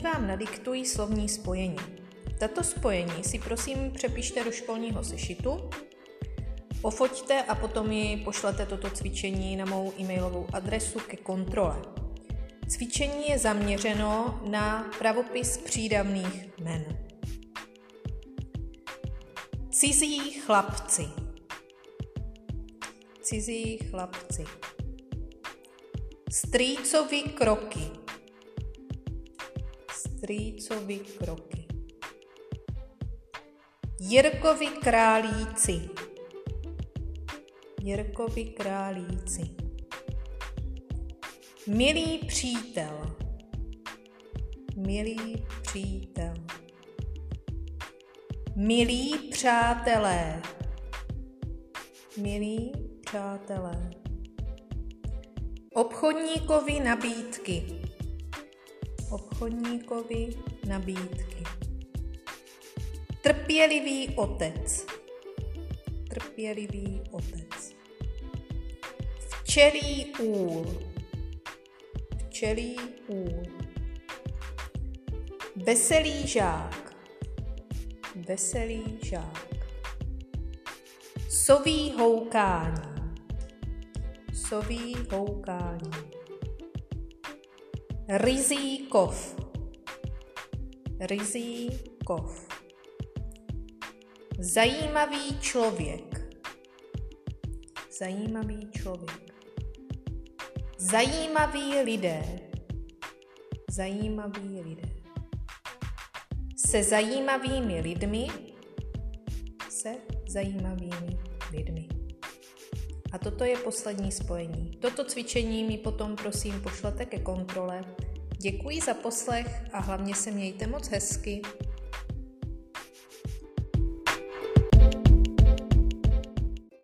vám nadiktuji slovní spojení. Tato spojení si prosím přepište do školního sešitu, ofoťte a potom ji pošlete toto cvičení na mou e-mailovou adresu ke kontrole. Cvičení je zaměřeno na pravopis přídavných men. Cizí chlapci. Cizí chlapci. Strýcovi kroky. Strýcovi kroky. Jirkovi králíci. Jirkovi králíci. Milý přítel. Milý přítel. Milí přátelé. Milí přátelé. Obchodníkovi nabídky. Obchodníkovi nabídky. Trpělivý otec. Trpělivý otec. Včelí úl. Včelí úl. Veselý žák. Veselý žák. Soví houkání. Soví houkání. Rizí kov. Rizí kov. Zajímavý člověk. Zajímavý člověk. Zajímaví lidé. Zajímaví lidé. Se zajímavými lidmi. Se zajímavými lidmi. A toto je poslední spojení. Toto cvičení mi potom prosím pošlete ke kontrole. Děkuji za poslech a hlavně se mějte moc hezky.